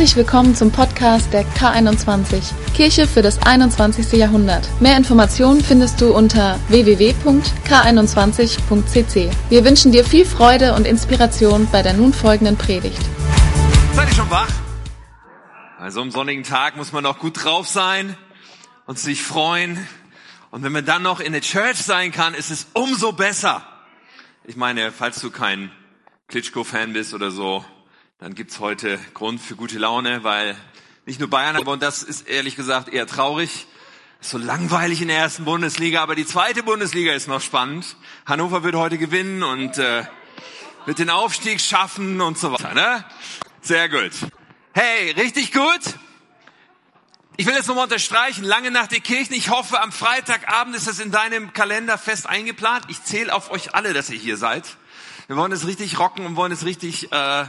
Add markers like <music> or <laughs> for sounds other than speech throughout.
Herzlich willkommen zum Podcast der K21, Kirche für das 21. Jahrhundert. Mehr Informationen findest du unter www.k21.cc. Wir wünschen dir viel Freude und Inspiration bei der nun folgenden Predigt. Seid ihr schon wach? Also am sonnigen Tag muss man auch gut drauf sein und sich freuen. Und wenn man dann noch in der Church sein kann, ist es umso besser. Ich meine, falls du kein Klitschko-Fan bist oder so, dann gibt's heute Grund für gute Laune, weil nicht nur Bayern, aber und das ist ehrlich gesagt eher traurig, so langweilig in der ersten Bundesliga, aber die zweite Bundesliga ist noch spannend. Hannover wird heute gewinnen und äh, wird den Aufstieg schaffen und so weiter. Ne? Sehr gut. Hey, richtig gut. Ich will jetzt nochmal unterstreichen, lange nach der Kirche. Ich hoffe, am Freitagabend ist das in deinem Kalender fest eingeplant. Ich zähle auf euch alle, dass ihr hier seid. Wir wollen es richtig rocken und wollen es richtig äh,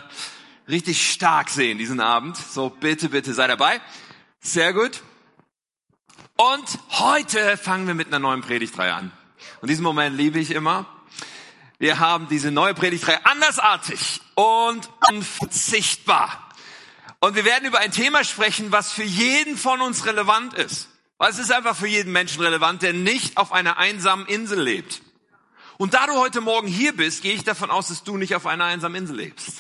richtig stark sehen diesen Abend. So, bitte, bitte sei dabei. Sehr gut. Und heute fangen wir mit einer neuen Predigtreihe an. Und diesen Moment liebe ich immer. Wir haben diese neue Predigtreihe andersartig und unverzichtbar. Und wir werden über ein Thema sprechen, was für jeden von uns relevant ist. Weil es ist einfach für jeden Menschen relevant, der nicht auf einer einsamen Insel lebt. Und da du heute Morgen hier bist, gehe ich davon aus, dass du nicht auf einer einsamen Insel lebst.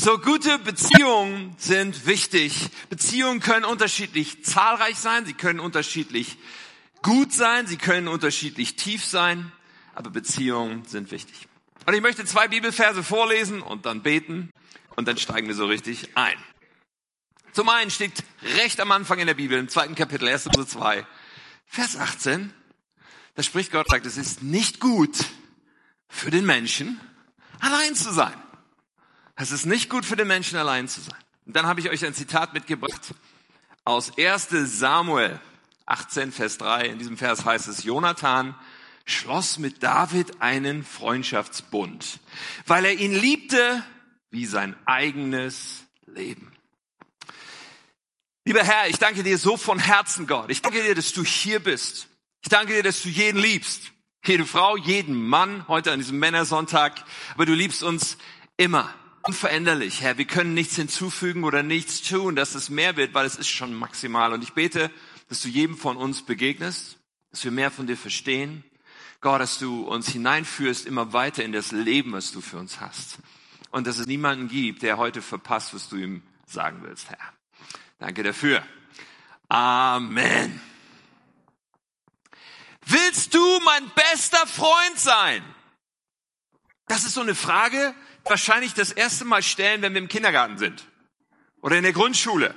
So gute Beziehungen sind wichtig. Beziehungen können unterschiedlich zahlreich sein, sie können unterschiedlich gut sein, sie können unterschiedlich tief sein, aber Beziehungen sind wichtig. Und ich möchte zwei Bibelverse vorlesen und dann beten und dann steigen wir so richtig ein. Zum einen steht recht am Anfang in der Bibel, im zweiten Kapitel, 1. Mose 2, Vers 18, da spricht Gott, sagt, es ist nicht gut für den Menschen, allein zu sein. Es ist nicht gut für den Menschen allein zu sein. Und dann habe ich euch ein Zitat mitgebracht aus 1 Samuel 18, Vers 3. In diesem Vers heißt es, Jonathan schloss mit David einen Freundschaftsbund, weil er ihn liebte wie sein eigenes Leben. Lieber Herr, ich danke dir so von Herzen, Gott. Ich danke dir, dass du hier bist. Ich danke dir, dass du jeden liebst. Jede Frau, jeden Mann, heute an diesem Männersonntag. Aber du liebst uns immer unveränderlich, Herr. Wir können nichts hinzufügen oder nichts tun, dass es mehr wird, weil es ist schon maximal. Und ich bete, dass du jedem von uns begegnest, dass wir mehr von dir verstehen. Gott, dass du uns hineinführst immer weiter in das Leben, was du für uns hast. Und dass es niemanden gibt, der heute verpasst, was du ihm sagen willst, Herr. Danke dafür. Amen. Willst du mein bester Freund sein? Das ist so eine Frage, wahrscheinlich das erste Mal stellen, wenn wir im Kindergarten sind oder in der Grundschule.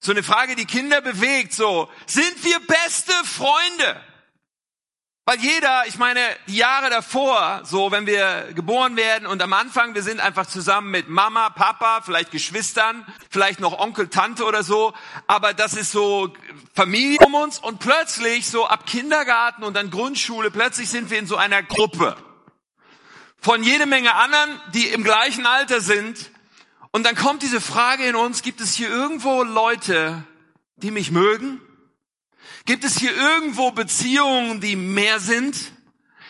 So eine Frage, die Kinder bewegt, so, sind wir beste Freunde? Weil jeder, ich meine, die Jahre davor, so, wenn wir geboren werden und am Anfang, wir sind einfach zusammen mit Mama, Papa, vielleicht Geschwistern, vielleicht noch Onkel, Tante oder so, aber das ist so Familie um uns und plötzlich, so ab Kindergarten und dann Grundschule, plötzlich sind wir in so einer Gruppe von jede Menge anderen, die im gleichen Alter sind. Und dann kommt diese Frage in uns, gibt es hier irgendwo Leute, die mich mögen? Gibt es hier irgendwo Beziehungen, die mehr sind?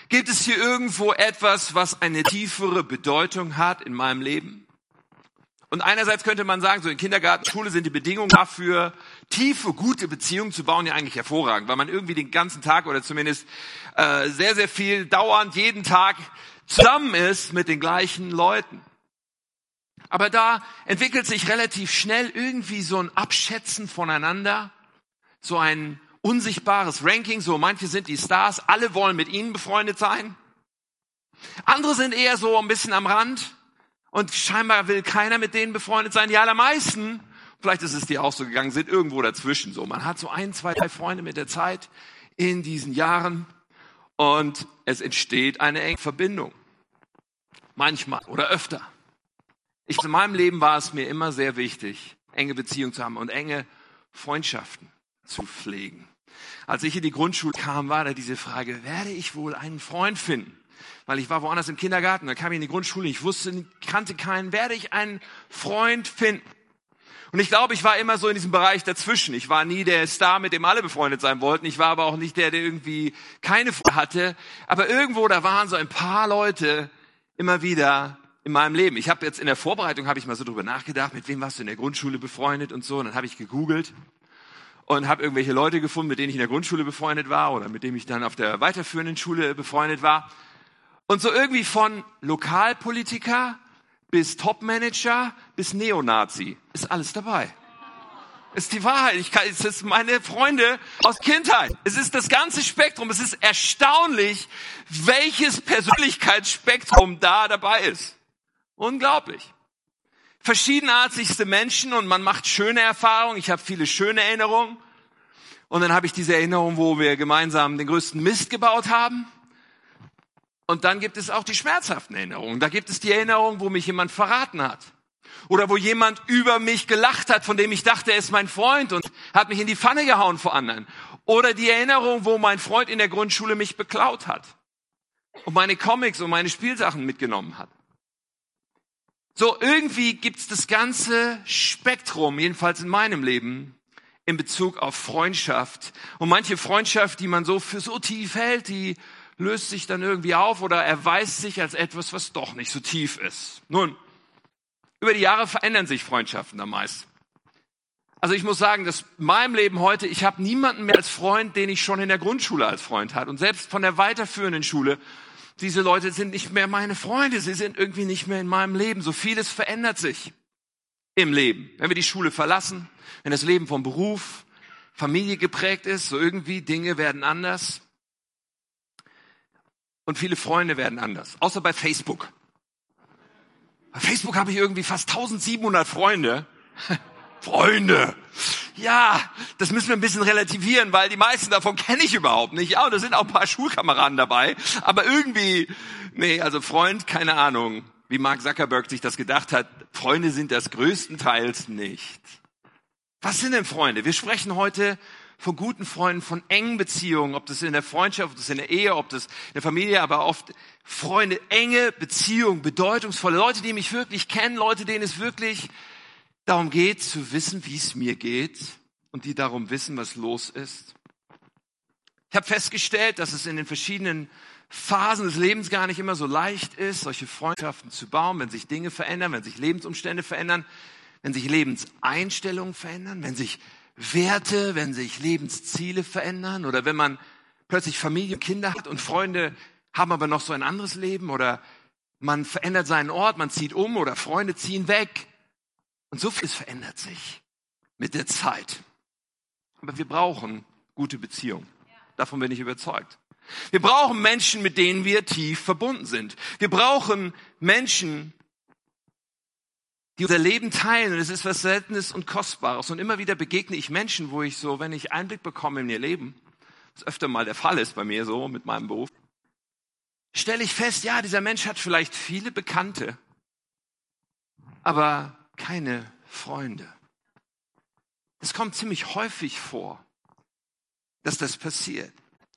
Gibt es hier irgendwo etwas, was eine tiefere Bedeutung hat in meinem Leben? Und einerseits könnte man sagen, so in Kindergarten, Schule sind die Bedingungen dafür, tiefe, gute Beziehungen zu bauen, ja eigentlich hervorragend, weil man irgendwie den ganzen Tag oder zumindest äh, sehr, sehr viel dauernd jeden Tag zusammen ist mit den gleichen Leuten. Aber da entwickelt sich relativ schnell irgendwie so ein Abschätzen voneinander, so ein unsichtbares Ranking, so manche sind die Stars, alle wollen mit ihnen befreundet sein. Andere sind eher so ein bisschen am Rand und scheinbar will keiner mit denen befreundet sein. Die allermeisten, vielleicht ist es dir auch so gegangen, sind irgendwo dazwischen. So, man hat so ein, zwei, drei Freunde mit der Zeit in diesen Jahren und es entsteht eine enge Verbindung. Manchmal oder öfter. Ich, in meinem Leben war es mir immer sehr wichtig, enge Beziehungen zu haben und enge Freundschaften zu pflegen. Als ich in die Grundschule kam, war da diese Frage, werde ich wohl einen Freund finden? Weil ich war woanders im Kindergarten, dann kam ich in die Grundschule, ich wusste, kannte keinen, werde ich einen Freund finden? Und ich glaube, ich war immer so in diesem Bereich dazwischen. Ich war nie der Star, mit dem alle befreundet sein wollten. Ich war aber auch nicht der, der irgendwie keine hatte. Aber irgendwo, da waren so ein paar Leute immer wieder, in meinem Leben. Ich habe jetzt in der Vorbereitung habe ich mal so drüber nachgedacht, mit wem warst du in der Grundschule befreundet und so. Und dann habe ich gegoogelt und habe irgendwelche Leute gefunden, mit denen ich in der Grundschule befreundet war oder mit denen ich dann auf der weiterführenden Schule befreundet war. Und so irgendwie von Lokalpolitiker bis Topmanager bis Neonazi ist alles dabei. Ist die Wahrheit. Ich kann, es ist meine Freunde aus Kindheit. Es ist das ganze Spektrum. Es ist erstaunlich, welches Persönlichkeitsspektrum da dabei ist. Unglaublich. Verschiedenartigste Menschen und man macht schöne Erfahrungen. Ich habe viele schöne Erinnerungen. Und dann habe ich diese Erinnerung, wo wir gemeinsam den größten Mist gebaut haben. Und dann gibt es auch die schmerzhaften Erinnerungen. Da gibt es die Erinnerung, wo mich jemand verraten hat. Oder wo jemand über mich gelacht hat, von dem ich dachte, er ist mein Freund und hat mich in die Pfanne gehauen vor anderen. Oder die Erinnerung, wo mein Freund in der Grundschule mich beklaut hat und meine Comics und meine Spielsachen mitgenommen hat. So, irgendwie gibt's das ganze Spektrum, jedenfalls in meinem Leben, in Bezug auf Freundschaft. Und manche Freundschaft, die man so für so tief hält, die löst sich dann irgendwie auf oder erweist sich als etwas, was doch nicht so tief ist. Nun, über die Jahre verändern sich Freundschaften am meisten. Also ich muss sagen, dass in meinem Leben heute, ich habe niemanden mehr als Freund, den ich schon in der Grundschule als Freund hatte. Und selbst von der weiterführenden Schule, diese Leute sind nicht mehr meine Freunde, sie sind irgendwie nicht mehr in meinem Leben. So vieles verändert sich im Leben. Wenn wir die Schule verlassen, wenn das Leben vom Beruf, Familie geprägt ist, so irgendwie Dinge werden anders. Und viele Freunde werden anders. Außer bei Facebook. Bei Facebook habe ich irgendwie fast 1700 Freunde. <laughs> Freunde. Ja, das müssen wir ein bisschen relativieren, weil die meisten davon kenne ich überhaupt nicht. Ja, und da sind auch ein paar Schulkameraden dabei. Aber irgendwie, nee, also Freund, keine Ahnung, wie Mark Zuckerberg sich das gedacht hat. Freunde sind das größtenteils nicht. Was sind denn Freunde? Wir sprechen heute von guten Freunden, von engen Beziehungen, ob das in der Freundschaft, ob das in der Ehe, ob das in der Familie, aber oft Freunde, enge Beziehungen, bedeutungsvolle Leute, die mich wirklich kennen, Leute, denen es wirklich darum geht, zu wissen, wie es mir geht und die darum wissen, was los ist. Ich habe festgestellt, dass es in den verschiedenen Phasen des Lebens gar nicht immer so leicht ist, solche Freundschaften zu bauen, wenn sich Dinge verändern, wenn sich Lebensumstände verändern, wenn sich Lebenseinstellungen verändern, wenn sich Werte, wenn sich Lebensziele verändern oder wenn man plötzlich Familie, Kinder hat und Freunde haben aber noch so ein anderes Leben oder man verändert seinen Ort, man zieht um oder Freunde ziehen weg. Und so vieles verändert sich mit der Zeit. Aber wir brauchen gute Beziehungen. Davon bin ich überzeugt. Wir brauchen Menschen, mit denen wir tief verbunden sind. Wir brauchen Menschen, die unser Leben teilen. Und es ist was Seltenes und Kostbares. Und immer wieder begegne ich Menschen, wo ich so, wenn ich Einblick bekomme in ihr Leben, was öfter mal der Fall ist bei mir so mit meinem Beruf, stelle ich fest, ja, dieser Mensch hat vielleicht viele Bekannte, aber keine Freunde. Es kommt ziemlich häufig vor, dass das passiert.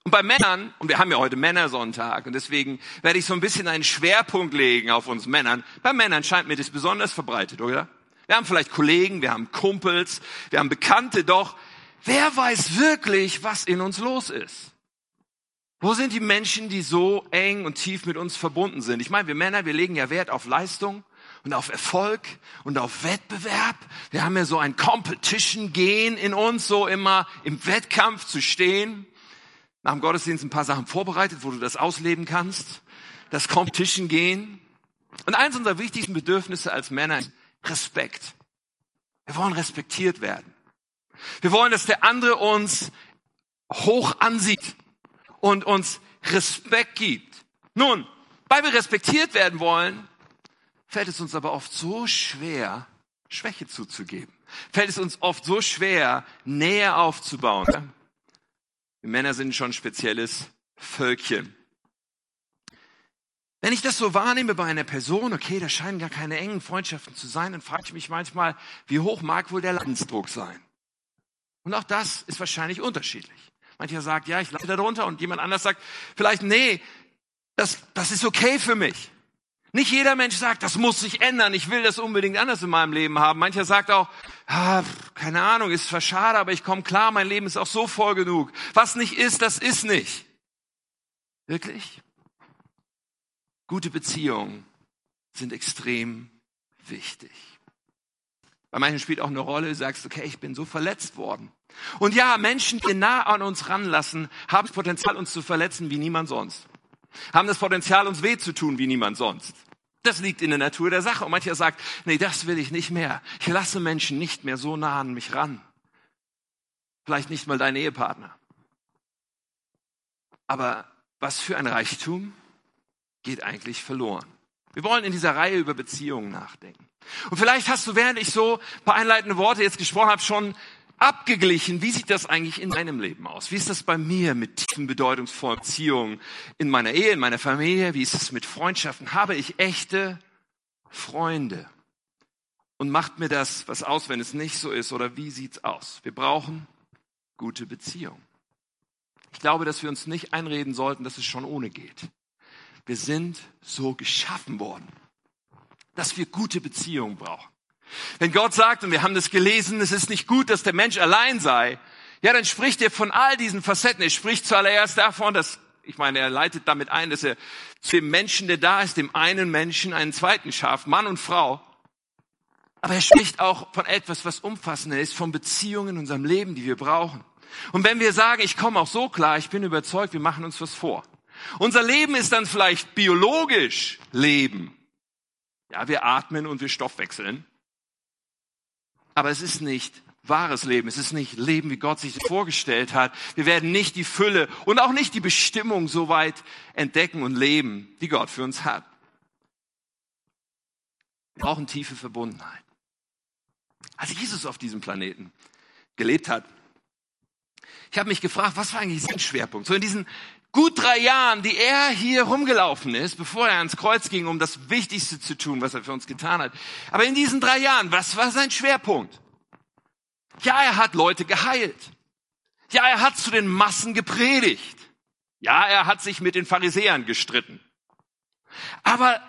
Und bei Männern, und wir haben ja heute Männersonntag, und deswegen werde ich so ein bisschen einen Schwerpunkt legen auf uns Männern. Bei Männern scheint mir das besonders verbreitet, oder? Wir haben vielleicht Kollegen, wir haben Kumpels, wir haben Bekannte, doch wer weiß wirklich, was in uns los ist? Wo sind die Menschen, die so eng und tief mit uns verbunden sind? Ich meine, wir Männer, wir legen ja Wert auf Leistung und auf Erfolg und auf Wettbewerb. Wir haben ja so ein Competition-Gehen in uns, so immer im Wettkampf zu stehen nach dem Gottesdienst ein paar Sachen vorbereitet, wo du das ausleben kannst. Das Competition gehen. Und eins unserer wichtigsten Bedürfnisse als Männer ist Respekt. Wir wollen respektiert werden. Wir wollen, dass der andere uns hoch ansieht und uns Respekt gibt. Nun, weil wir respektiert werden wollen, fällt es uns aber oft so schwer, Schwäche zuzugeben. Fällt es uns oft so schwer, Nähe aufzubauen. Männer sind schon spezielles Völkchen. Wenn ich das so wahrnehme bei einer Person, okay, da scheinen gar keine engen Freundschaften zu sein, dann frage ich mich manchmal, wie hoch mag wohl der Leidensdruck sein? Und auch das ist wahrscheinlich unterschiedlich. Mancher sagt, ja, ich leide darunter und jemand anders sagt, vielleicht, nee, das, das ist okay für mich. Nicht jeder Mensch sagt, das muss sich ändern, ich will das unbedingt anders in meinem Leben haben. Mancher sagt auch, ah, keine Ahnung, ist zwar schade, aber ich komme klar, mein Leben ist auch so voll genug. Was nicht ist, das ist nicht. Wirklich? Gute Beziehungen sind extrem wichtig. Bei manchen spielt auch eine Rolle, du sagst, okay, ich bin so verletzt worden. Und ja, Menschen, die nah an uns ranlassen, haben das Potenzial, uns zu verletzen wie niemand sonst. Haben das Potenzial, uns weh zu tun wie niemand sonst. Das liegt in der Natur der Sache. Und mancher sagt, nee, das will ich nicht mehr. Ich lasse Menschen nicht mehr so nah an mich ran. Vielleicht nicht mal dein Ehepartner. Aber was für ein Reichtum geht eigentlich verloren. Wir wollen in dieser Reihe über Beziehungen nachdenken. Und vielleicht hast du, während ich so ein paar einleitende Worte jetzt gesprochen habe, schon abgeglichen, wie sieht das eigentlich in deinem Leben aus? Wie ist das bei mir mit tiefen, bedeutungsvollen Beziehungen in meiner Ehe, in meiner Familie? Wie ist es mit Freundschaften? Habe ich echte Freunde? Und macht mir das was aus, wenn es nicht so ist? Oder wie sieht's aus? Wir brauchen gute Beziehungen. Ich glaube, dass wir uns nicht einreden sollten, dass es schon ohne geht. Wir sind so geschaffen worden, dass wir gute Beziehungen brauchen. Wenn Gott sagt, und wir haben das gelesen, es ist nicht gut, dass der Mensch allein sei, ja, dann spricht er von all diesen Facetten. Er spricht zuallererst davon, dass, ich meine, er leitet damit ein, dass er zu dem Menschen, der da ist, dem einen Menschen einen zweiten schafft, Mann und Frau. Aber er spricht auch von etwas, was umfassender ist, von Beziehungen in unserem Leben, die wir brauchen. Und wenn wir sagen, ich komme auch so klar, ich bin überzeugt, wir machen uns was vor. Unser Leben ist dann vielleicht biologisch Leben. Ja, wir atmen und wir stoffwechseln. Aber es ist nicht wahres Leben. Es ist nicht Leben, wie Gott sich vorgestellt hat. Wir werden nicht die Fülle und auch nicht die Bestimmung so weit entdecken und leben, die Gott für uns hat. Wir brauchen tiefe Verbundenheit. Als Jesus auf diesem Planeten gelebt hat, ich habe mich gefragt, was war eigentlich sein Schwerpunkt? So in diesen gut drei Jahren, die er hier rumgelaufen ist, bevor er ans Kreuz ging, um das Wichtigste zu tun, was er für uns getan hat. Aber in diesen drei Jahren, was war sein Schwerpunkt? Ja, er hat Leute geheilt. Ja, er hat zu den Massen gepredigt. Ja, er hat sich mit den Pharisäern gestritten. Aber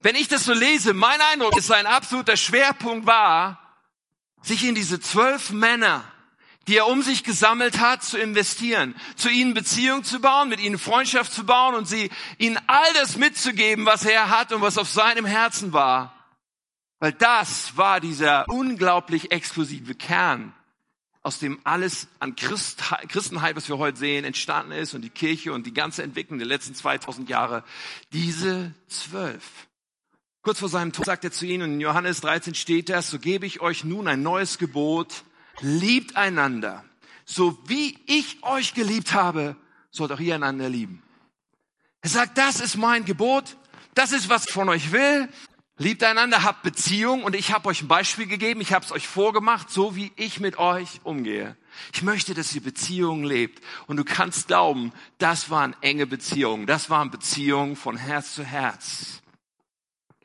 wenn ich das so lese, mein Eindruck ist, sein absoluter Schwerpunkt war, sich in diese zwölf Männer die er um sich gesammelt hat, zu investieren, zu ihnen Beziehung zu bauen, mit ihnen Freundschaft zu bauen und sie, ihnen all das mitzugeben, was er hat und was auf seinem Herzen war. Weil das war dieser unglaublich exklusive Kern, aus dem alles an Christenheit, was wir heute sehen, entstanden ist und die Kirche und die ganze Entwicklung der letzten 2000 Jahre. Diese zwölf. Kurz vor seinem Tod sagt er zu ihnen, und in Johannes 13 steht das, so gebe ich euch nun ein neues Gebot, liebt einander. So wie ich euch geliebt habe, sollt auch ihr einander lieben. Er sagt, das ist mein Gebot, das ist, was ich von euch will. Liebt einander, habt Beziehung und ich habe euch ein Beispiel gegeben, ich habe es euch vorgemacht, so wie ich mit euch umgehe. Ich möchte, dass ihr Beziehungen lebt und du kannst glauben, das waren enge Beziehungen, das waren Beziehungen von Herz zu Herz.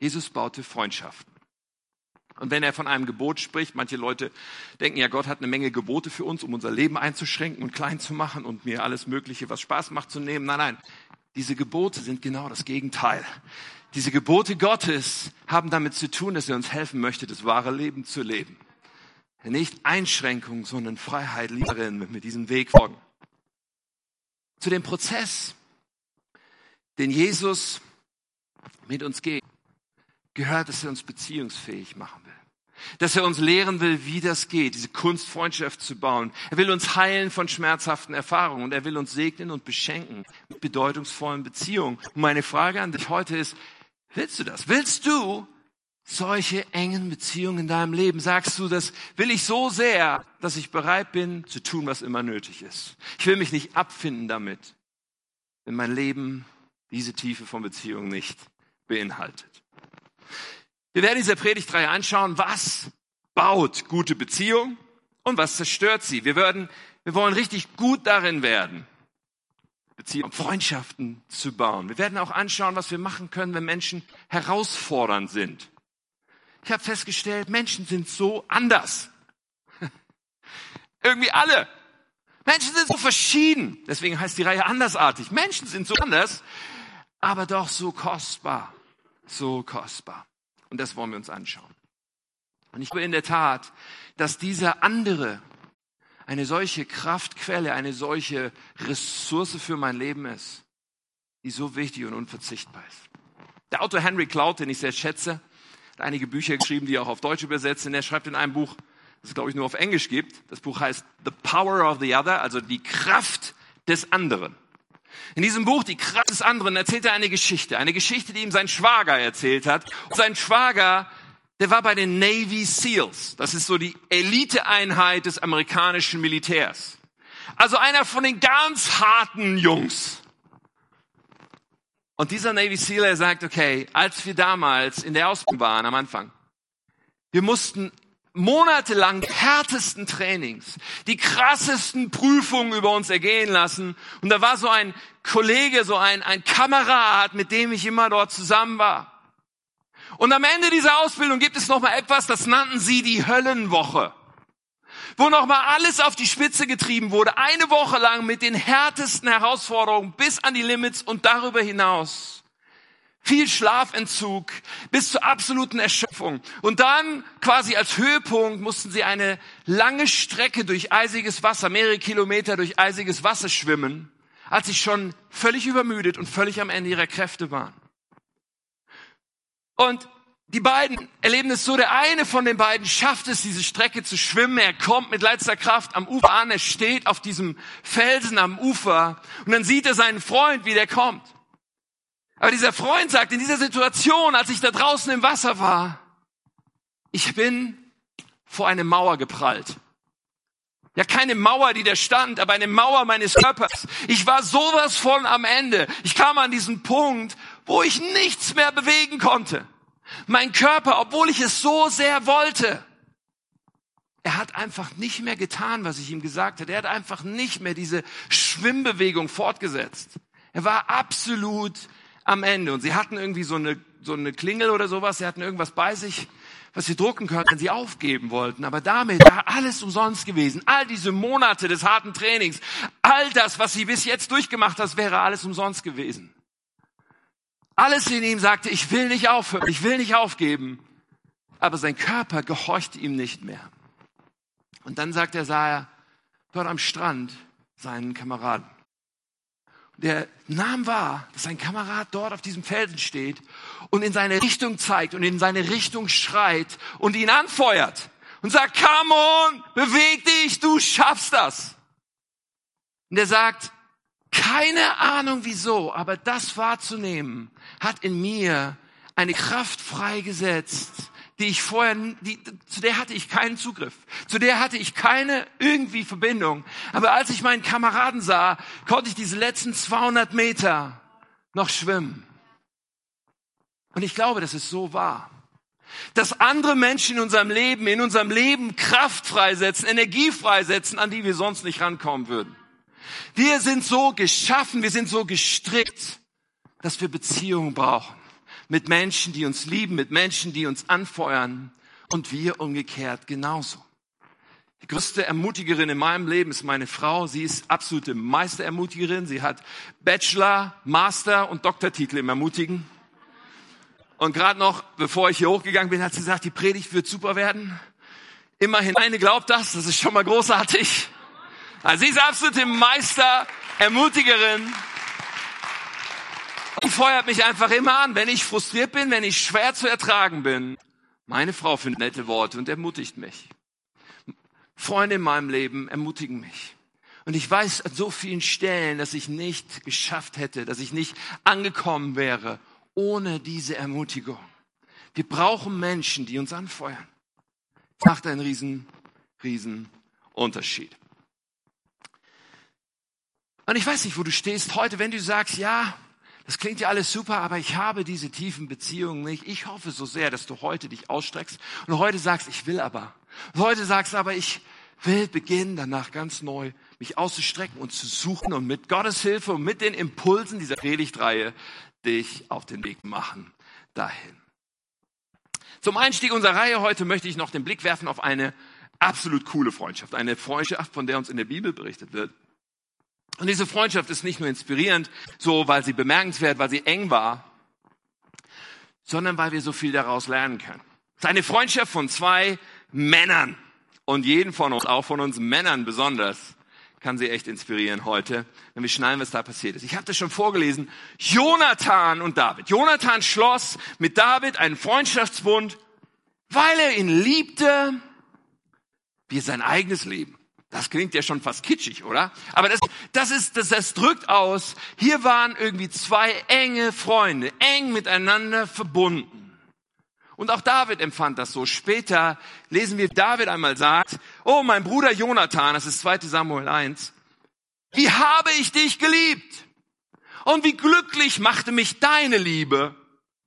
Jesus baute Freundschaften. Und wenn er von einem Gebot spricht, manche Leute denken ja, Gott hat eine Menge Gebote für uns, um unser Leben einzuschränken und klein zu machen und mir alles Mögliche, was Spaß macht, zu nehmen. Nein, nein, diese Gebote sind genau das Gegenteil. Diese Gebote Gottes haben damit zu tun, dass er uns helfen möchte, das wahre Leben zu leben. Nicht Einschränkung, sondern Freiheit, Lieberin, wenn wir diesen Weg folgen. Zu dem Prozess, den Jesus mit uns geht gehört, dass er uns beziehungsfähig machen. Dass er uns lehren will, wie das geht, diese Kunstfreundschaft zu bauen. Er will uns heilen von schmerzhaften Erfahrungen und er will uns segnen und beschenken mit bedeutungsvollen Beziehungen. Und meine Frage an dich heute ist, willst du das? Willst du solche engen Beziehungen in deinem Leben? Sagst du, das will ich so sehr, dass ich bereit bin zu tun, was immer nötig ist. Ich will mich nicht abfinden damit, wenn mein Leben diese Tiefe von Beziehungen nicht beinhaltet. Wir werden diese Predigtreihe anschauen, was baut gute Beziehung und was zerstört sie. Wir werden, wir wollen richtig gut darin werden, Beziehungen, Freundschaften zu bauen. Wir werden auch anschauen, was wir machen können, wenn Menschen herausfordernd sind. Ich habe festgestellt, Menschen sind so anders. <laughs> Irgendwie alle. Menschen sind so verschieden. Deswegen heißt die Reihe andersartig. Menschen sind so anders, aber doch so kostbar. So kostbar. Und das wollen wir uns anschauen. Und ich glaube in der Tat, dass dieser andere eine solche Kraftquelle, eine solche Ressource für mein Leben ist, die so wichtig und unverzichtbar ist. Der Autor Henry Cloud, den ich sehr schätze, hat einige Bücher geschrieben, die er auch auf Deutsch übersetzt. Und er schreibt in einem Buch, das es glaube ich nur auf Englisch gibt. Das Buch heißt The Power of the Other, also die Kraft des anderen. In diesem Buch, die Kraft des anderen, erzählt er eine Geschichte. Eine Geschichte, die ihm sein Schwager erzählt hat. Und sein Schwager, der war bei den Navy SEALs. Das ist so die Eliteeinheit des amerikanischen Militärs. Also einer von den ganz harten Jungs. Und dieser Navy SEAL, er sagt, okay, als wir damals in der Ausbildung waren am Anfang, wir mussten monatelang härtesten Trainings, die krassesten Prüfungen über uns ergehen lassen. Und da war so ein Kollege, so ein, ein Kamerad, mit dem ich immer dort zusammen war. Und am Ende dieser Ausbildung gibt es noch mal etwas, das nannten sie die Höllenwoche. Wo noch mal alles auf die Spitze getrieben wurde. Eine Woche lang mit den härtesten Herausforderungen bis an die Limits und darüber hinaus viel Schlafentzug bis zur absoluten Erschöpfung. Und dann quasi als Höhepunkt mussten sie eine lange Strecke durch eisiges Wasser, mehrere Kilometer durch eisiges Wasser schwimmen, als sie schon völlig übermüdet und völlig am Ende ihrer Kräfte waren. Und die beiden erleben es so, der eine von den beiden schafft es, diese Strecke zu schwimmen. Er kommt mit letzter Kraft am Ufer an, er steht auf diesem Felsen am Ufer und dann sieht er seinen Freund, wie der kommt. Aber dieser Freund sagt, in dieser Situation, als ich da draußen im Wasser war, ich bin vor eine Mauer geprallt. Ja, keine Mauer, die da stand, aber eine Mauer meines Körpers. Ich war sowas von am Ende. Ich kam an diesen Punkt, wo ich nichts mehr bewegen konnte. Mein Körper, obwohl ich es so sehr wollte, er hat einfach nicht mehr getan, was ich ihm gesagt hatte. Er hat einfach nicht mehr diese Schwimmbewegung fortgesetzt. Er war absolut am Ende. Und sie hatten irgendwie so eine, so eine Klingel oder sowas, sie hatten irgendwas bei sich, was sie drucken können, wenn sie aufgeben wollten. Aber damit war alles umsonst gewesen. All diese Monate des harten Trainings, all das, was sie bis jetzt durchgemacht hat, wäre alles umsonst gewesen. Alles in ihm sagte, ich will nicht aufhören, ich will nicht aufgeben. Aber sein Körper gehorchte ihm nicht mehr. Und dann sagt er, sah er dort am Strand seinen Kameraden der nahm wahr, dass sein Kamerad dort auf diesem Felsen steht und in seine Richtung zeigt und in seine Richtung schreit und ihn anfeuert und sagt, come on, beweg dich, du schaffst das. Und er sagt, keine Ahnung wieso, aber das wahrzunehmen hat in mir eine Kraft freigesetzt, die ich vorher, die, zu der hatte ich keinen Zugriff. Zu der hatte ich keine irgendwie Verbindung. Aber als ich meinen Kameraden sah, konnte ich diese letzten 200 Meter noch schwimmen. Und ich glaube, dass es so war. Dass andere Menschen in unserem Leben, in unserem Leben Kraft freisetzen, Energie freisetzen, an die wir sonst nicht rankommen würden. Wir sind so geschaffen, wir sind so gestrickt, dass wir Beziehungen brauchen mit Menschen, die uns lieben, mit Menschen, die uns anfeuern und wir umgekehrt genauso. Die größte Ermutigerin in meinem Leben ist meine Frau. Sie ist absolute Meisterermutigerin. Sie hat Bachelor, Master und Doktortitel im Ermutigen. Und gerade noch, bevor ich hier hochgegangen bin, hat sie gesagt, die Predigt wird super werden. Immerhin eine glaubt das, das ist schon mal großartig. Also sie ist absolute Meisterermutigerin feuert mich einfach immer an, wenn ich frustriert bin, wenn ich schwer zu ertragen bin. Meine Frau findet nette Worte und ermutigt mich. Freunde in meinem Leben ermutigen mich. Und ich weiß an so vielen Stellen, dass ich nicht geschafft hätte, dass ich nicht angekommen wäre ohne diese Ermutigung. Wir brauchen Menschen, die uns anfeuern. Das macht einen riesen, riesen Unterschied. Und ich weiß nicht, wo du stehst heute, wenn du sagst, ja, das klingt ja alles super, aber ich habe diese tiefen Beziehungen nicht. Ich hoffe so sehr, dass du heute dich ausstreckst und heute sagst, ich will aber. Und heute sagst aber, ich will beginnen, danach ganz neu mich auszustrecken und zu suchen und mit Gottes Hilfe und mit den Impulsen dieser Predigtreihe dich auf den Weg machen dahin. Zum Einstieg unserer Reihe heute möchte ich noch den Blick werfen auf eine absolut coole Freundschaft. Eine Freundschaft, von der uns in der Bibel berichtet wird. Und diese Freundschaft ist nicht nur inspirierend, so weil sie bemerkenswert, weil sie eng war, sondern weil wir so viel daraus lernen können. Es ist eine Freundschaft von zwei Männern. Und jeden von uns, auch von uns Männern besonders, kann sie echt inspirieren heute, wenn wir schnallen, was da passiert ist. Ich habe das schon vorgelesen. Jonathan und David. Jonathan schloss mit David einen Freundschaftsbund, weil er ihn liebte wie sein eigenes Leben. Das klingt ja schon fast kitschig, oder? Aber das, das ist, das, das drückt aus. Hier waren irgendwie zwei enge Freunde, eng miteinander verbunden. Und auch David empfand das so. Später lesen wir, David einmal sagt, oh, mein Bruder Jonathan, das ist 2 Samuel 1, wie habe ich dich geliebt? Und wie glücklich machte mich deine Liebe,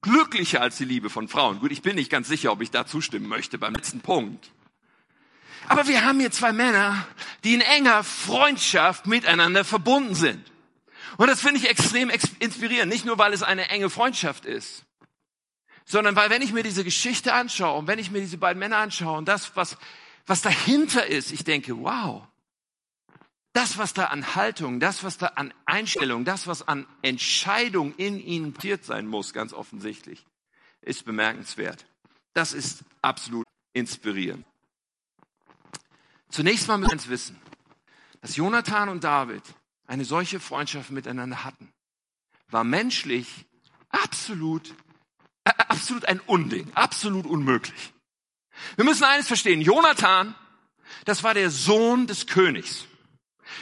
glücklicher als die Liebe von Frauen. Gut, ich bin nicht ganz sicher, ob ich da zustimmen möchte beim letzten Punkt. Aber wir haben hier zwei Männer, die in enger Freundschaft miteinander verbunden sind. Und das finde ich extrem inspirierend, nicht nur weil es eine enge Freundschaft ist, sondern weil wenn ich mir diese Geschichte anschaue und wenn ich mir diese beiden Männer anschaue und das, was, was dahinter ist, ich denke, wow, das, was da an Haltung, das, was da an Einstellung, das, was an Entscheidung in ihnen passiert sein muss, ganz offensichtlich, ist bemerkenswert. Das ist absolut inspirierend. Zunächst mal müssen wir wissen, dass Jonathan und David eine solche Freundschaft miteinander hatten, war menschlich absolut absolut ein Unding, absolut unmöglich. Wir müssen eines verstehen. Jonathan, das war der Sohn des Königs.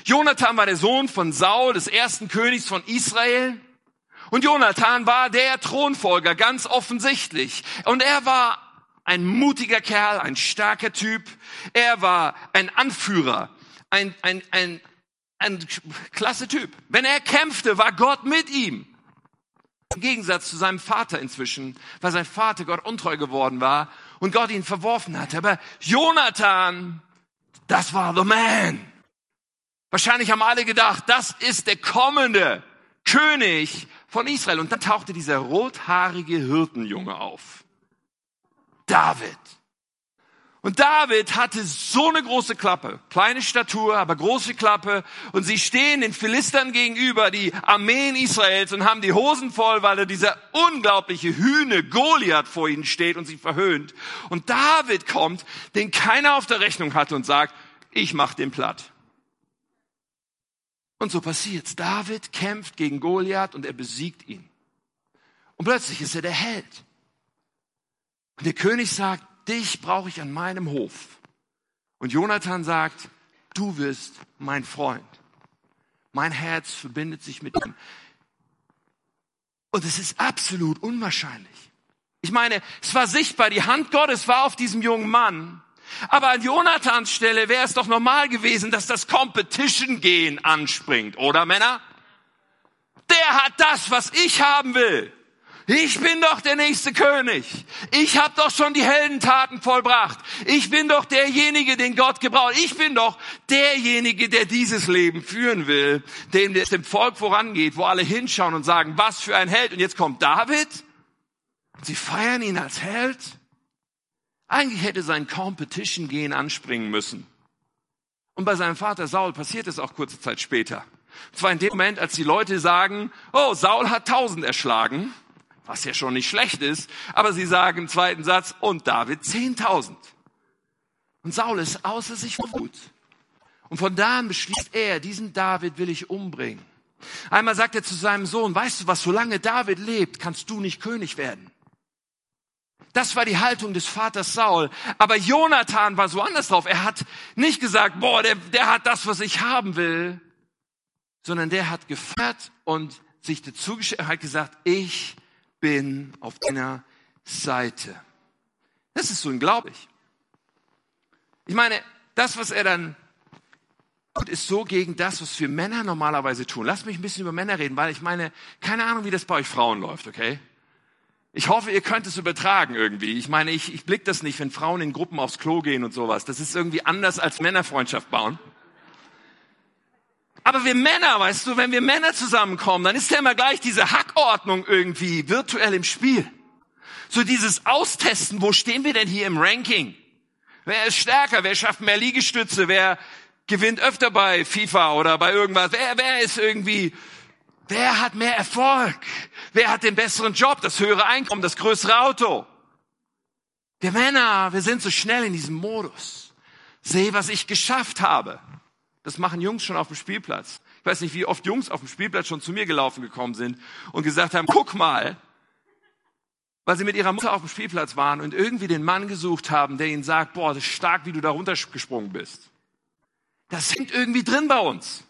Jonathan war der Sohn von Saul, des ersten Königs von Israel. Und Jonathan war der Thronfolger, ganz offensichtlich. Und er war ein mutiger Kerl, ein starker Typ. Er war ein Anführer, ein, ein, ein, ein klasse Typ. Wenn er kämpfte, war Gott mit ihm. Im Gegensatz zu seinem Vater inzwischen, weil sein Vater Gott untreu geworden war und Gott ihn verworfen hatte. Aber Jonathan, das war the man. Wahrscheinlich haben alle gedacht, das ist der kommende König von Israel. Und dann tauchte dieser rothaarige Hirtenjunge auf. David. Und David hatte so eine große Klappe, kleine Statur, aber große Klappe. Und sie stehen den Philistern gegenüber, die Armeen Israels, und haben die Hosen voll, weil da dieser unglaubliche Hühne Goliath vor ihnen steht und sie verhöhnt. Und David kommt, den keiner auf der Rechnung hatte und sagt, ich mach den platt. Und so passiert's. David kämpft gegen Goliath und er besiegt ihn. Und plötzlich ist er der Held. Und der König sagt, dich brauche ich an meinem Hof. Und Jonathan sagt, du wirst mein Freund. Mein Herz verbindet sich mit ihm. Und es ist absolut unwahrscheinlich. Ich meine, es war sichtbar, die Hand Gottes war auf diesem jungen Mann. Aber an Jonathans Stelle wäre es doch normal gewesen, dass das Competition-Gehen anspringt, oder Männer? Der hat das, was ich haben will. Ich bin doch der nächste König. Ich habe doch schon die Heldentaten vollbracht. Ich bin doch derjenige, den Gott gebraucht. Ich bin doch derjenige, der dieses Leben führen will, dem es dem Volk vorangeht, wo alle hinschauen und sagen, was für ein Held. Und jetzt kommt David. Sie feiern ihn als Held. Eigentlich hätte sein Competition gehen anspringen müssen. Und bei seinem Vater Saul passiert es auch kurze Zeit später. Und zwar in dem Moment, als die Leute sagen, oh, Saul hat tausend erschlagen was ja schon nicht schlecht ist, aber sie sagen im zweiten Satz, und David 10.000. Und Saul ist außer sich vor Wut. Und von da an beschließt er, diesen David will ich umbringen. Einmal sagt er zu seinem Sohn, weißt du was, solange David lebt, kannst du nicht König werden. Das war die Haltung des Vaters Saul. Aber Jonathan war so anders drauf. Er hat nicht gesagt, boah, der, der hat das, was ich haben will, sondern der hat gefeiert und sich dazu hat gesagt, ich bin auf deiner Seite. Das ist unglaublich. Ich meine, das, was er dann tut, ist so gegen das, was wir Männer normalerweise tun. Lass mich ein bisschen über Männer reden, weil ich meine, keine Ahnung, wie das bei euch Frauen läuft, okay? Ich hoffe, ihr könnt es übertragen irgendwie. Ich meine, ich, ich blick das nicht, wenn Frauen in Gruppen aufs Klo gehen und sowas. Das ist irgendwie anders als Männerfreundschaft bauen. Aber wir Männer, weißt du, wenn wir Männer zusammenkommen, dann ist ja immer gleich diese Hackordnung irgendwie virtuell im Spiel. So dieses Austesten, wo stehen wir denn hier im Ranking? Wer ist stärker? Wer schafft mehr Liegestütze? Wer gewinnt öfter bei FIFA oder bei irgendwas? Wer, wer ist irgendwie, wer hat mehr Erfolg? Wer hat den besseren Job, das höhere Einkommen, das größere Auto? Wir Männer, wir sind so schnell in diesem Modus. Seh, was ich geschafft habe. Das machen Jungs schon auf dem Spielplatz. Ich weiß nicht, wie oft Jungs auf dem Spielplatz schon zu mir gelaufen gekommen sind und gesagt haben, guck mal, weil sie mit ihrer Mutter auf dem Spielplatz waren und irgendwie den Mann gesucht haben, der ihnen sagt, boah, das ist stark, wie du da runtergesprungen bist. Das hängt irgendwie drin bei uns.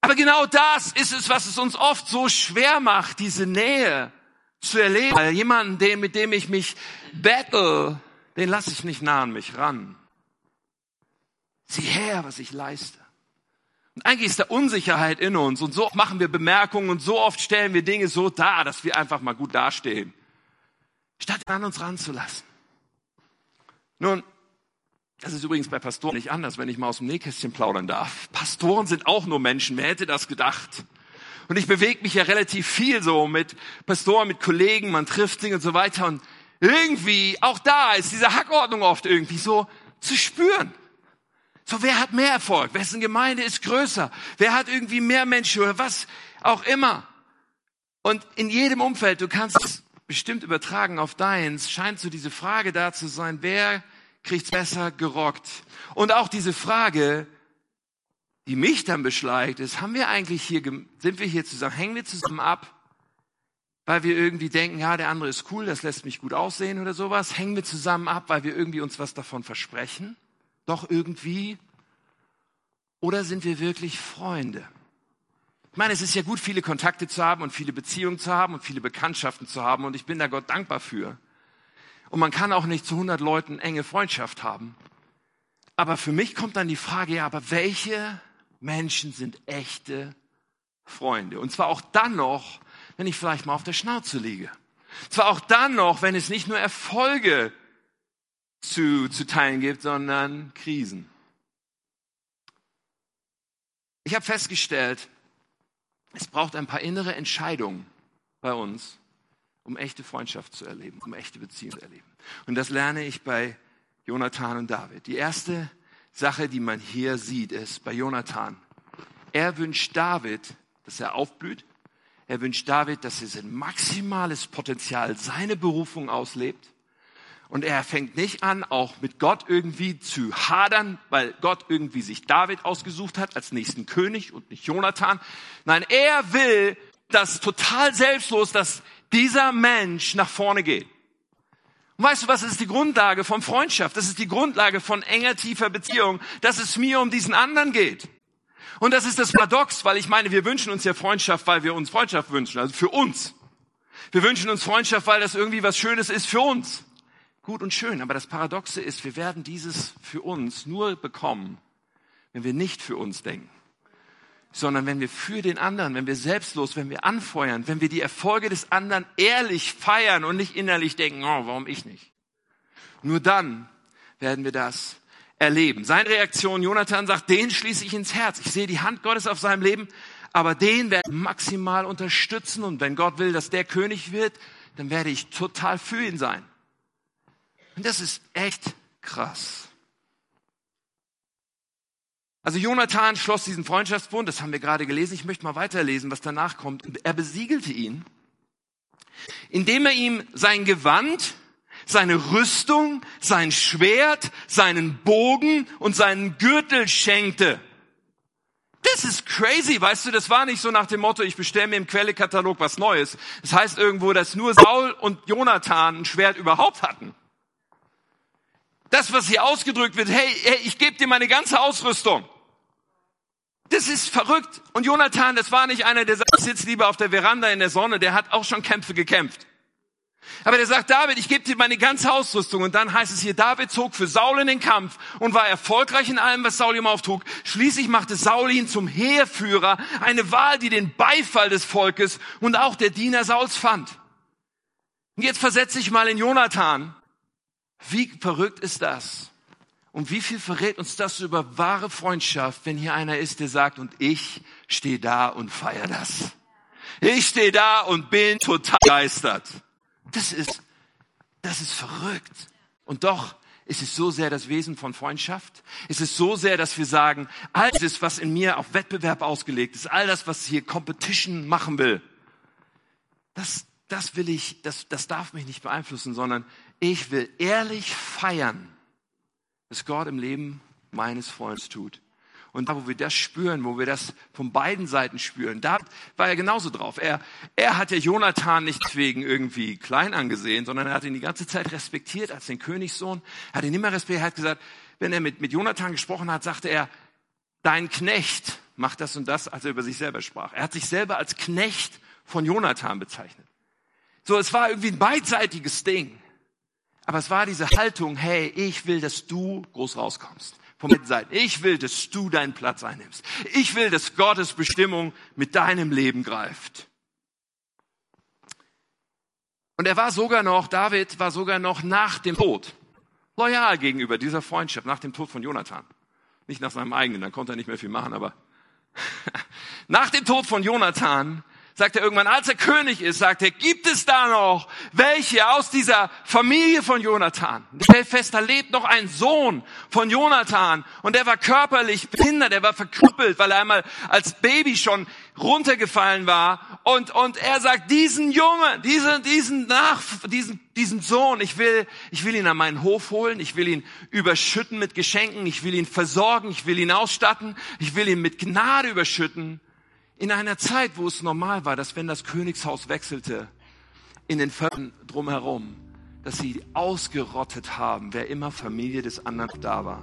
Aber genau das ist es, was es uns oft so schwer macht, diese Nähe zu erleben. Weil jemanden, den, mit dem ich mich battle, den lasse ich nicht nah an mich ran. Sieh her, was ich leiste. Und eigentlich ist da Unsicherheit in uns und so oft machen wir Bemerkungen und so oft stellen wir Dinge so dar, dass wir einfach mal gut dastehen, statt an uns ranzulassen. Nun, das ist übrigens bei Pastoren nicht anders, wenn ich mal aus dem Nähkästchen plaudern darf. Pastoren sind auch nur Menschen, wer hätte das gedacht? Und ich bewege mich ja relativ viel so mit Pastoren, mit Kollegen, man trifft sich und so weiter. Und irgendwie, auch da ist diese Hackordnung oft irgendwie so zu spüren. So, wer hat mehr Erfolg? Wessen Gemeinde ist größer? Wer hat irgendwie mehr Menschen oder was auch immer? Und in jedem Umfeld, du kannst es bestimmt übertragen auf deins, scheint so diese Frage da zu sein, wer kriegt's besser gerockt? Und auch diese Frage, die mich dann beschleicht, ist, haben wir eigentlich hier, sind wir hier zusammen, hängen wir zusammen ab, weil wir irgendwie denken, ja, der andere ist cool, das lässt mich gut aussehen oder sowas? Hängen wir zusammen ab, weil wir irgendwie uns was davon versprechen? Doch irgendwie? Oder sind wir wirklich Freunde? Ich meine, es ist ja gut, viele Kontakte zu haben und viele Beziehungen zu haben und viele Bekanntschaften zu haben und ich bin da Gott dankbar für. Und man kann auch nicht zu 100 Leuten enge Freundschaft haben. Aber für mich kommt dann die Frage, ja, aber welche Menschen sind echte Freunde? Und zwar auch dann noch, wenn ich vielleicht mal auf der Schnauze liege. Zwar auch dann noch, wenn es nicht nur Erfolge zu, zu teilen gibt, sondern Krisen. Ich habe festgestellt, es braucht ein paar innere Entscheidungen bei uns, um echte Freundschaft zu erleben, um echte Beziehungen zu erleben. Und das lerne ich bei Jonathan und David. Die erste Sache, die man hier sieht, ist bei Jonathan. Er wünscht David, dass er aufblüht. Er wünscht David, dass er sein maximales Potenzial, seine Berufung auslebt. Und er fängt nicht an, auch mit Gott irgendwie zu hadern, weil Gott irgendwie sich David ausgesucht hat als nächsten König und nicht Jonathan. Nein, er will das total selbstlos, dass dieser Mensch nach vorne geht. Und weißt du was, ist die Grundlage von Freundschaft, das ist die Grundlage von enger, tiefer Beziehung, dass es mir um diesen anderen geht. Und das ist das Paradox, weil ich meine, wir wünschen uns ja Freundschaft, weil wir uns Freundschaft wünschen, also für uns. Wir wünschen uns Freundschaft, weil das irgendwie was Schönes ist für uns gut und schön, aber das Paradoxe ist, wir werden dieses für uns nur bekommen, wenn wir nicht für uns denken, sondern wenn wir für den anderen, wenn wir selbstlos, wenn wir anfeuern, wenn wir die Erfolge des anderen ehrlich feiern und nicht innerlich denken, oh, warum ich nicht? Nur dann werden wir das erleben. Seine Reaktion, Jonathan sagt, den schließe ich ins Herz. Ich sehe die Hand Gottes auf seinem Leben, aber den werde ich maximal unterstützen und wenn Gott will, dass der König wird, dann werde ich total für ihn sein. Und das ist echt krass. Also Jonathan schloss diesen Freundschaftsbund, das haben wir gerade gelesen. Ich möchte mal weiterlesen, was danach kommt. Und er besiegelte ihn, indem er ihm sein Gewand, seine Rüstung, sein Schwert, seinen Bogen und seinen Gürtel schenkte. Das ist crazy, weißt du, das war nicht so nach dem Motto, ich bestelle mir im Quellekatalog was Neues. Das heißt irgendwo, dass nur Saul und Jonathan ein Schwert überhaupt hatten. Das, was hier ausgedrückt wird, hey, hey ich gebe dir meine ganze Ausrüstung. Das ist verrückt. Und Jonathan, das war nicht einer, der sagt, ich sitze lieber auf der Veranda in der Sonne, der hat auch schon Kämpfe gekämpft. Aber der sagt, David, ich gebe dir meine ganze Ausrüstung. Und dann heißt es hier, David zog für Saul in den Kampf und war erfolgreich in allem, was Saul ihm auftrug. Schließlich machte Saul ihn zum Heerführer, eine Wahl, die den Beifall des Volkes und auch der Diener Sauls fand. Und jetzt versetze ich mal in Jonathan. Wie verrückt ist das? Und wie viel verrät uns das über wahre Freundschaft, wenn hier einer ist, der sagt, und ich stehe da und feier das. Ich stehe da und bin total begeistert. Das ist, das ist verrückt. Und doch ist es so sehr das Wesen von Freundschaft. Es ist so sehr, dass wir sagen, all das, was in mir auf Wettbewerb ausgelegt ist, all das, was hier Competition machen will, das, das will ich, das, das darf mich nicht beeinflussen, sondern ich will ehrlich feiern, was Gott im Leben meines Freundes tut. Und da, wo wir das spüren, wo wir das von beiden Seiten spüren, da war er genauso drauf. Er, er hat ja Jonathan nicht wegen irgendwie klein angesehen, sondern er hat ihn die ganze Zeit respektiert als den Königssohn. Er hat ihn immer respektiert. Er hat gesagt, wenn er mit, mit Jonathan gesprochen hat, sagte er, dein Knecht macht das und das, als er über sich selber sprach. Er hat sich selber als Knecht von Jonathan bezeichnet. So, es war irgendwie ein beidseitiges Ding. Aber es war diese Haltung, hey, ich will, dass du groß rauskommst. Von beiden Seiten. Ich will, dass du deinen Platz einnimmst. Ich will, dass Gottes Bestimmung mit deinem Leben greift. Und er war sogar noch, David war sogar noch nach dem Tod loyal gegenüber dieser Freundschaft, nach dem Tod von Jonathan. Nicht nach seinem eigenen, dann konnte er nicht mehr viel machen, aber <laughs> nach dem Tod von Jonathan sagt er irgendwann, als er König ist, sagt er, gibt es da noch welche aus dieser Familie von Jonathan? Der stellt fest, da lebt noch ein Sohn von Jonathan. Und der war körperlich behindert, er war verkrüppelt, weil er einmal als Baby schon runtergefallen war. Und, und er sagt, diesen Junge, diesen, diesen nach, diesen, diesen Sohn, ich will, ich will ihn an meinen Hof holen, ich will ihn überschütten mit Geschenken, ich will ihn versorgen, ich will ihn ausstatten, ich will ihn mit Gnade überschütten in einer Zeit, wo es normal war, dass wenn das Königshaus wechselte, in den Völkern drumherum, dass sie ausgerottet haben, wer immer Familie des anderen da war.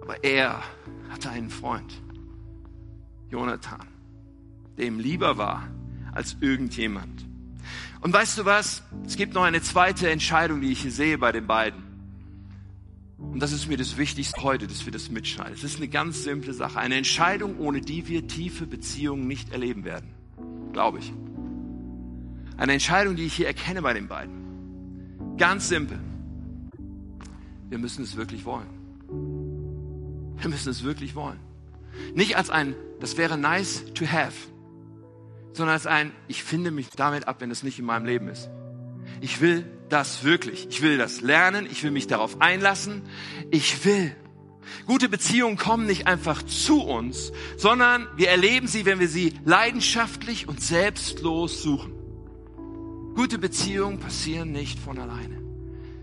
Aber er hatte einen Freund, Jonathan, der ihm lieber war als irgendjemand. Und weißt du was? Es gibt noch eine zweite Entscheidung, die ich hier sehe bei den beiden. Und das ist mir das Wichtigste heute, dass wir das mitschneiden. Es ist eine ganz simple Sache. Eine Entscheidung, ohne die wir tiefe Beziehungen nicht erleben werden. Glaube ich. Eine Entscheidung, die ich hier erkenne bei den beiden. Ganz simpel. Wir müssen es wirklich wollen. Wir müssen es wirklich wollen. Nicht als ein, das wäre nice to have, sondern als ein, ich finde mich damit ab, wenn es nicht in meinem Leben ist. Ich will das wirklich. Ich will das lernen. Ich will mich darauf einlassen. Ich will. Gute Beziehungen kommen nicht einfach zu uns, sondern wir erleben sie, wenn wir sie leidenschaftlich und selbstlos suchen. Gute Beziehungen passieren nicht von alleine.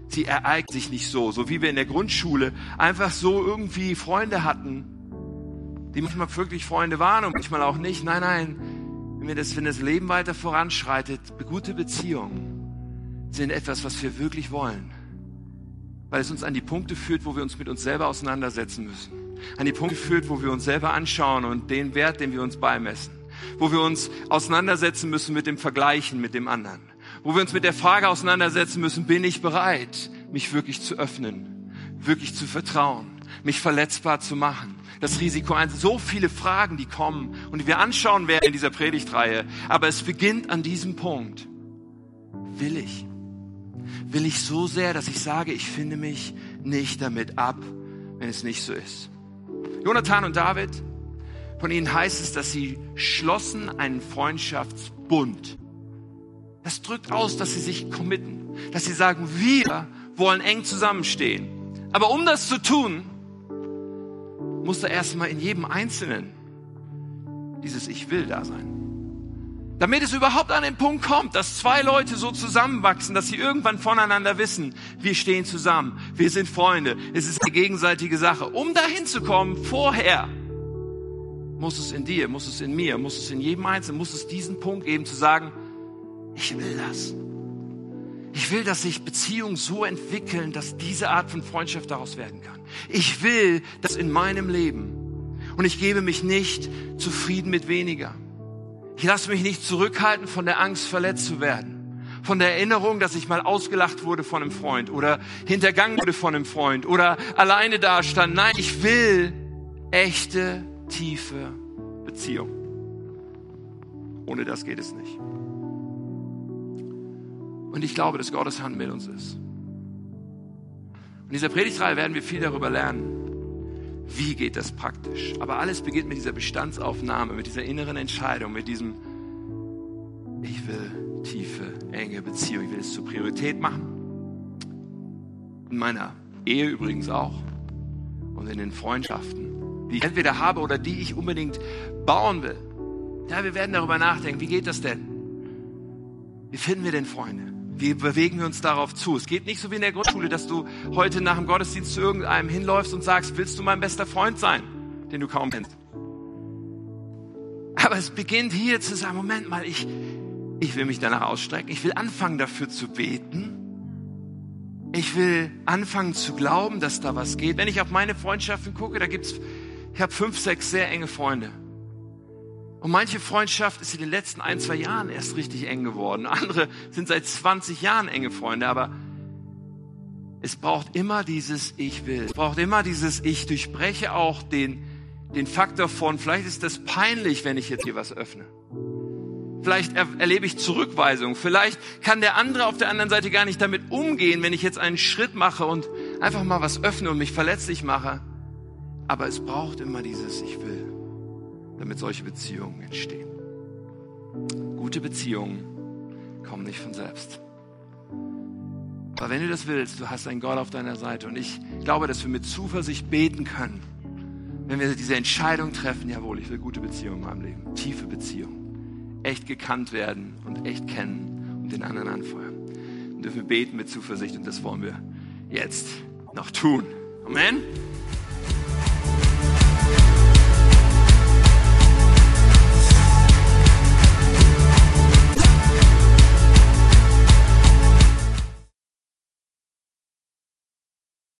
Sie ereignen sich nicht so, so wie wir in der Grundschule einfach so irgendwie Freunde hatten, die manchmal wirklich Freunde waren und manchmal auch nicht. Nein, nein, wenn, wir das, wenn das Leben weiter voranschreitet, gute Beziehungen sind etwas, was wir wirklich wollen. Weil es uns an die Punkte führt, wo wir uns mit uns selber auseinandersetzen müssen. An die Punkte führt, wo wir uns selber anschauen und den Wert, den wir uns beimessen. Wo wir uns auseinandersetzen müssen mit dem Vergleichen mit dem anderen. Wo wir uns mit der Frage auseinandersetzen müssen, bin ich bereit, mich wirklich zu öffnen, wirklich zu vertrauen, mich verletzbar zu machen. Das Risiko eins, so viele Fragen, die kommen und die wir anschauen werden in dieser Predigtreihe. Aber es beginnt an diesem Punkt. Will ich? Will ich so sehr, dass ich sage, ich finde mich nicht damit ab, wenn es nicht so ist. Jonathan und David, von ihnen heißt es, dass sie schlossen einen Freundschaftsbund. Das drückt aus, dass sie sich committen, dass sie sagen, wir wollen eng zusammenstehen. Aber um das zu tun, muss da erstmal in jedem Einzelnen dieses Ich will da sein. Damit es überhaupt an den Punkt kommt, dass zwei Leute so zusammenwachsen, dass sie irgendwann voneinander wissen, wir stehen zusammen, wir sind Freunde, es ist eine gegenseitige Sache. Um dahin zu kommen, vorher muss es in dir, muss es in mir, muss es in jedem Einzelnen, muss es diesen Punkt geben, zu sagen, ich will das. Ich will, dass sich Beziehungen so entwickeln, dass diese Art von Freundschaft daraus werden kann. Ich will das in meinem Leben. Und ich gebe mich nicht zufrieden mit weniger. Ich lasse mich nicht zurückhalten von der Angst, verletzt zu werden. Von der Erinnerung, dass ich mal ausgelacht wurde von einem Freund oder hintergangen wurde von einem Freund oder alleine da stand. Nein, ich will echte, tiefe Beziehung. Ohne das geht es nicht. Und ich glaube, dass Gottes Hand mit uns ist. In dieser Predigtreihe werden wir viel darüber lernen, wie geht das praktisch. Aber alles beginnt mit dieser Bestandsaufnahme, mit dieser inneren Entscheidung, mit diesem, ich will tiefe, enge Beziehung, ich will es zur Priorität machen. In meiner Ehe übrigens auch. Und in den Freundschaften, die ich entweder habe oder die ich unbedingt bauen will. Ja, wir werden darüber nachdenken, wie geht das denn? Wie finden wir denn Freunde? Wie bewegen wir uns darauf zu? Es geht nicht so wie in der Grundschule, dass du heute nach dem Gottesdienst zu irgendeinem hinläufst und sagst, willst du mein bester Freund sein, den du kaum kennst? Aber es beginnt hier zu sagen, Moment mal, ich, ich will mich danach ausstrecken. Ich will anfangen dafür zu beten. Ich will anfangen zu glauben, dass da was geht. Wenn ich auf meine Freundschaften gucke, da gibt's, ich habe fünf, sechs sehr enge Freunde. Und manche Freundschaft ist in den letzten ein, zwei Jahren erst richtig eng geworden. <laughs> Andere sind seit 20 Jahren enge Freunde, aber es braucht immer dieses Ich will. Es braucht immer dieses Ich durchbreche auch den, den Faktor von, vielleicht ist das peinlich, wenn ich jetzt hier was öffne. Vielleicht er, erlebe ich Zurückweisung. Vielleicht kann der andere auf der anderen Seite gar nicht damit umgehen, wenn ich jetzt einen Schritt mache und einfach mal was öffne und mich verletzlich mache. Aber es braucht immer dieses Ich will damit solche Beziehungen entstehen. Gute Beziehungen kommen nicht von selbst. Aber wenn du das willst, du hast einen Gott auf deiner Seite und ich glaube, dass wir mit Zuversicht beten können, wenn wir diese Entscheidung treffen, jawohl, ich will gute Beziehungen in meinem Leben, tiefe Beziehungen, echt gekannt werden und echt kennen und den anderen anfeuern. Dann dürfen wir beten mit Zuversicht und das wollen wir jetzt noch tun. Amen.